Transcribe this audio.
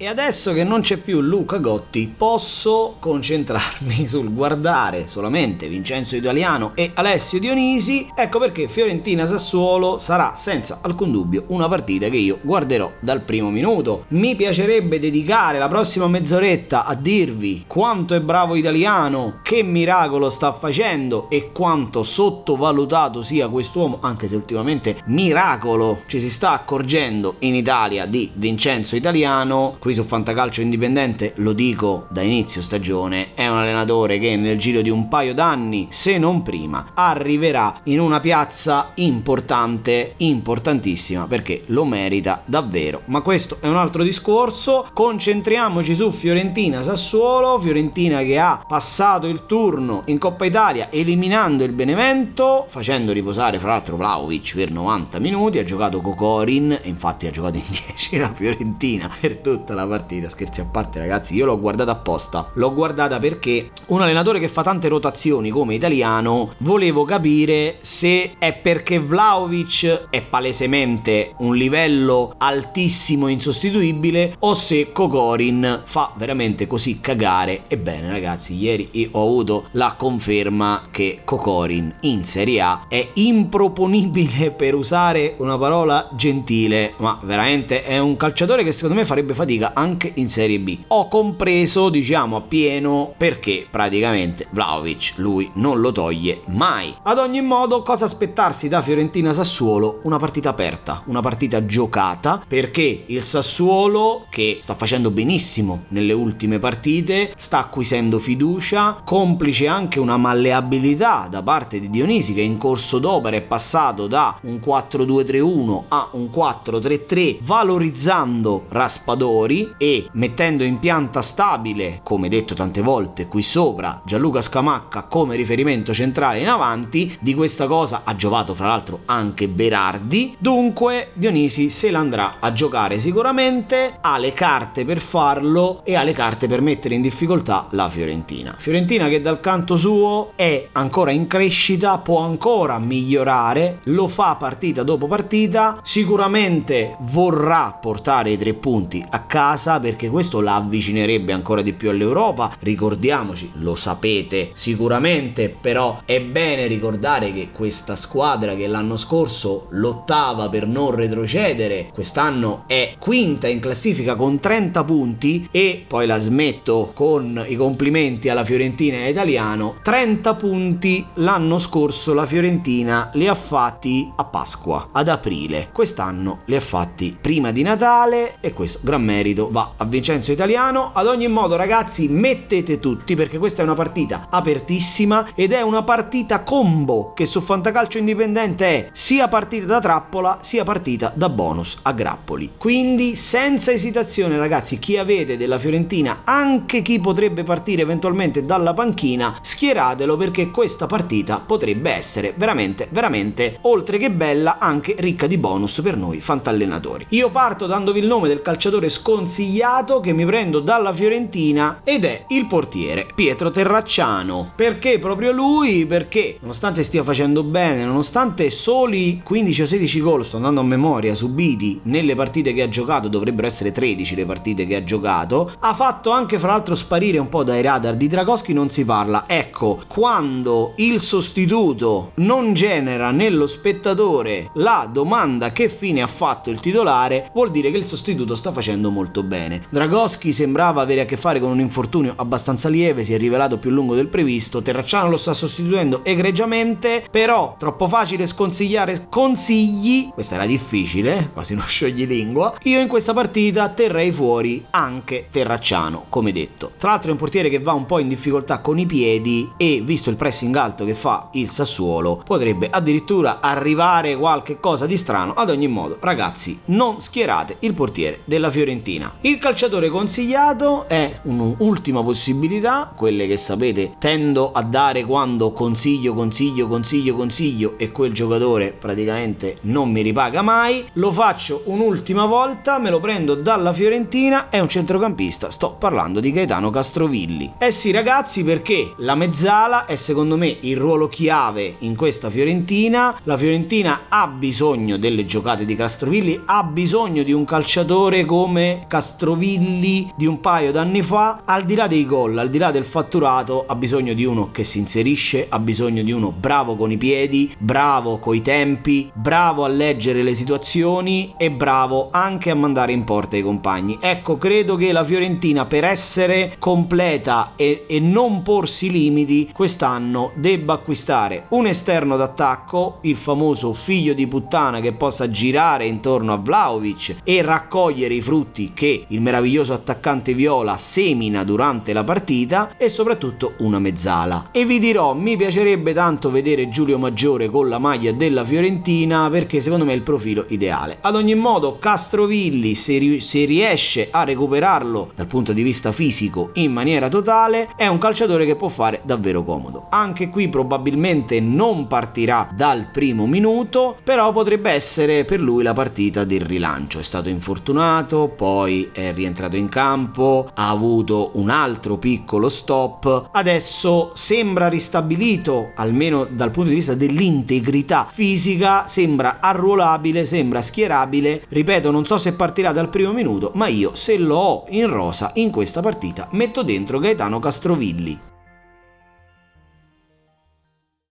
E adesso che non c'è più Luca Gotti, posso concentrarmi sul guardare solamente Vincenzo Italiano e Alessio Dionisi. Ecco perché Fiorentina Sassuolo sarà senza alcun dubbio una partita che io guarderò dal primo minuto. Mi piacerebbe dedicare la prossima mezz'oretta a dirvi quanto è bravo Italiano, che miracolo sta facendo e quanto sottovalutato sia quest'uomo, anche se ultimamente miracolo ci si sta accorgendo in Italia di Vincenzo Italiano qui su Fantacalcio Indipendente, lo dico da inizio stagione, è un allenatore che nel giro di un paio d'anni, se non prima, arriverà in una piazza importante, importantissima, perché lo merita davvero. Ma questo è un altro discorso, concentriamoci su Fiorentina Sassuolo, Fiorentina che ha passato il turno in Coppa Italia eliminando il Benevento, facendo riposare fra l'altro Vlaovic per 90 minuti, ha giocato Kokorin, infatti ha giocato in 10 la Fiorentina per tutta la la partita, scherzi a parte ragazzi, io l'ho guardata apposta. L'ho guardata perché un allenatore che fa tante rotazioni come italiano, volevo capire se è perché Vlaovic è palesemente un livello altissimo insostituibile o se Kokorin fa veramente così cagare. Ebbene ragazzi, ieri ho avuto la conferma che Kokorin in Serie A è improponibile per usare una parola gentile, ma veramente è un calciatore che secondo me farebbe fatica anche in Serie B. Ho compreso, diciamo, appieno perché praticamente Vlaovic lui non lo toglie mai. Ad ogni modo, cosa aspettarsi da Fiorentina Sassuolo? Una partita aperta, una partita giocata, perché il Sassuolo, che sta facendo benissimo nelle ultime partite, sta acquisendo fiducia, complice anche una malleabilità da parte di Dionisi che in corso d'opera è passato da un 4-2-3-1 a un 4-3-3, valorizzando Raspadori e mettendo in pianta stabile, come detto tante volte qui sopra, Gianluca Scamacca come riferimento centrale in avanti, di questa cosa ha giovato fra l'altro anche Berardi, dunque Dionisi se l'andrà a giocare sicuramente, ha le carte per farlo e ha le carte per mettere in difficoltà la Fiorentina. Fiorentina che dal canto suo è ancora in crescita, può ancora migliorare, lo fa partita dopo partita, sicuramente vorrà portare i tre punti a casa casa perché questo la avvicinerebbe ancora di più all'Europa. Ricordiamoci, lo sapete sicuramente, però è bene ricordare che questa squadra che l'anno scorso lottava per non retrocedere, quest'anno è quinta in classifica con 30 punti e poi la smetto con i complimenti alla Fiorentina e Italiano. 30 punti l'anno scorso la Fiorentina li ha fatti a Pasqua, ad aprile. Quest'anno li ha fatti prima di Natale e questo gran merito merito va a Vincenzo Italiano. Ad ogni modo, ragazzi, mettete tutti perché questa è una partita apertissima ed è una partita combo che su Fantacalcio Indipendente è sia partita da trappola sia partita da bonus a grappoli. Quindi, senza esitazione, ragazzi, chi avete della Fiorentina, anche chi potrebbe partire eventualmente dalla panchina, schieratelo perché questa partita potrebbe essere veramente, veramente, oltre che bella, anche ricca di bonus per noi fantallenatori. Io parto dandovi il nome del calciatore sconsigliato consigliato che mi prendo dalla Fiorentina ed è il portiere Pietro Terracciano. Perché proprio lui? Perché nonostante stia facendo bene, nonostante soli 15 o 16 gol, sto andando a memoria, subiti nelle partite che ha giocato, dovrebbero essere 13 le partite che ha giocato, ha fatto anche fra l'altro sparire un po' dai radar di Dragoschi non si parla. Ecco, quando il sostituto non genera nello spettatore la domanda che fine ha fatto il titolare, vuol dire che il sostituto sta facendo molto molto bene. Dragoschi sembrava avere a che fare con un infortunio abbastanza lieve, si è rivelato più lungo del previsto, Terracciano lo sta sostituendo egregiamente, però troppo facile sconsigliare consigli, questa era difficile, quasi uno scioglilingua, io in questa partita terrei fuori anche Terracciano, come detto. Tra l'altro è un portiere che va un po' in difficoltà con i piedi e visto il pressing alto che fa il Sassuolo, potrebbe addirittura arrivare qualche cosa di strano. Ad ogni modo, ragazzi, non schierate il portiere della Fiorentina. Il calciatore consigliato è un'ultima possibilità, quelle che sapete tendo a dare quando consiglio, consiglio, consiglio, consiglio e quel giocatore praticamente non mi ripaga mai. Lo faccio un'ultima volta, me lo prendo dalla Fiorentina, è un centrocampista, sto parlando di Gaetano Castrovilli. Eh sì ragazzi perché la mezzala è secondo me il ruolo chiave in questa Fiorentina, la Fiorentina ha bisogno delle giocate di Castrovilli, ha bisogno di un calciatore come Castrovilli di un paio d'anni fa, al di là dei gol, al di là del fatturato, ha bisogno di uno che si inserisce, ha bisogno di uno bravo con i piedi, bravo coi tempi, bravo a leggere le situazioni e bravo anche a mandare in porta i compagni. Ecco, credo che la Fiorentina per essere completa e, e non porsi limiti quest'anno debba acquistare un esterno d'attacco, il famoso figlio di puttana che possa girare intorno a Vlaovic e raccogliere i frutti che il meraviglioso attaccante viola semina durante la partita e soprattutto una mezzala. E vi dirò, mi piacerebbe tanto vedere Giulio Maggiore con la maglia della Fiorentina perché secondo me è il profilo ideale. Ad ogni modo, Castrovilli, se, ri- se riesce a recuperarlo dal punto di vista fisico in maniera totale, è un calciatore che può fare davvero comodo. Anche qui probabilmente non partirà dal primo minuto, però potrebbe essere per lui la partita del rilancio. È stato infortunato, poi è rientrato in campo, ha avuto un altro piccolo stop, adesso sembra ristabilito, almeno dal punto di vista dell'integrità fisica, sembra arruolabile, sembra schierabile. Ripeto, non so se partirà dal primo minuto, ma io se lo ho in rosa in questa partita metto dentro Gaetano Castrovilli.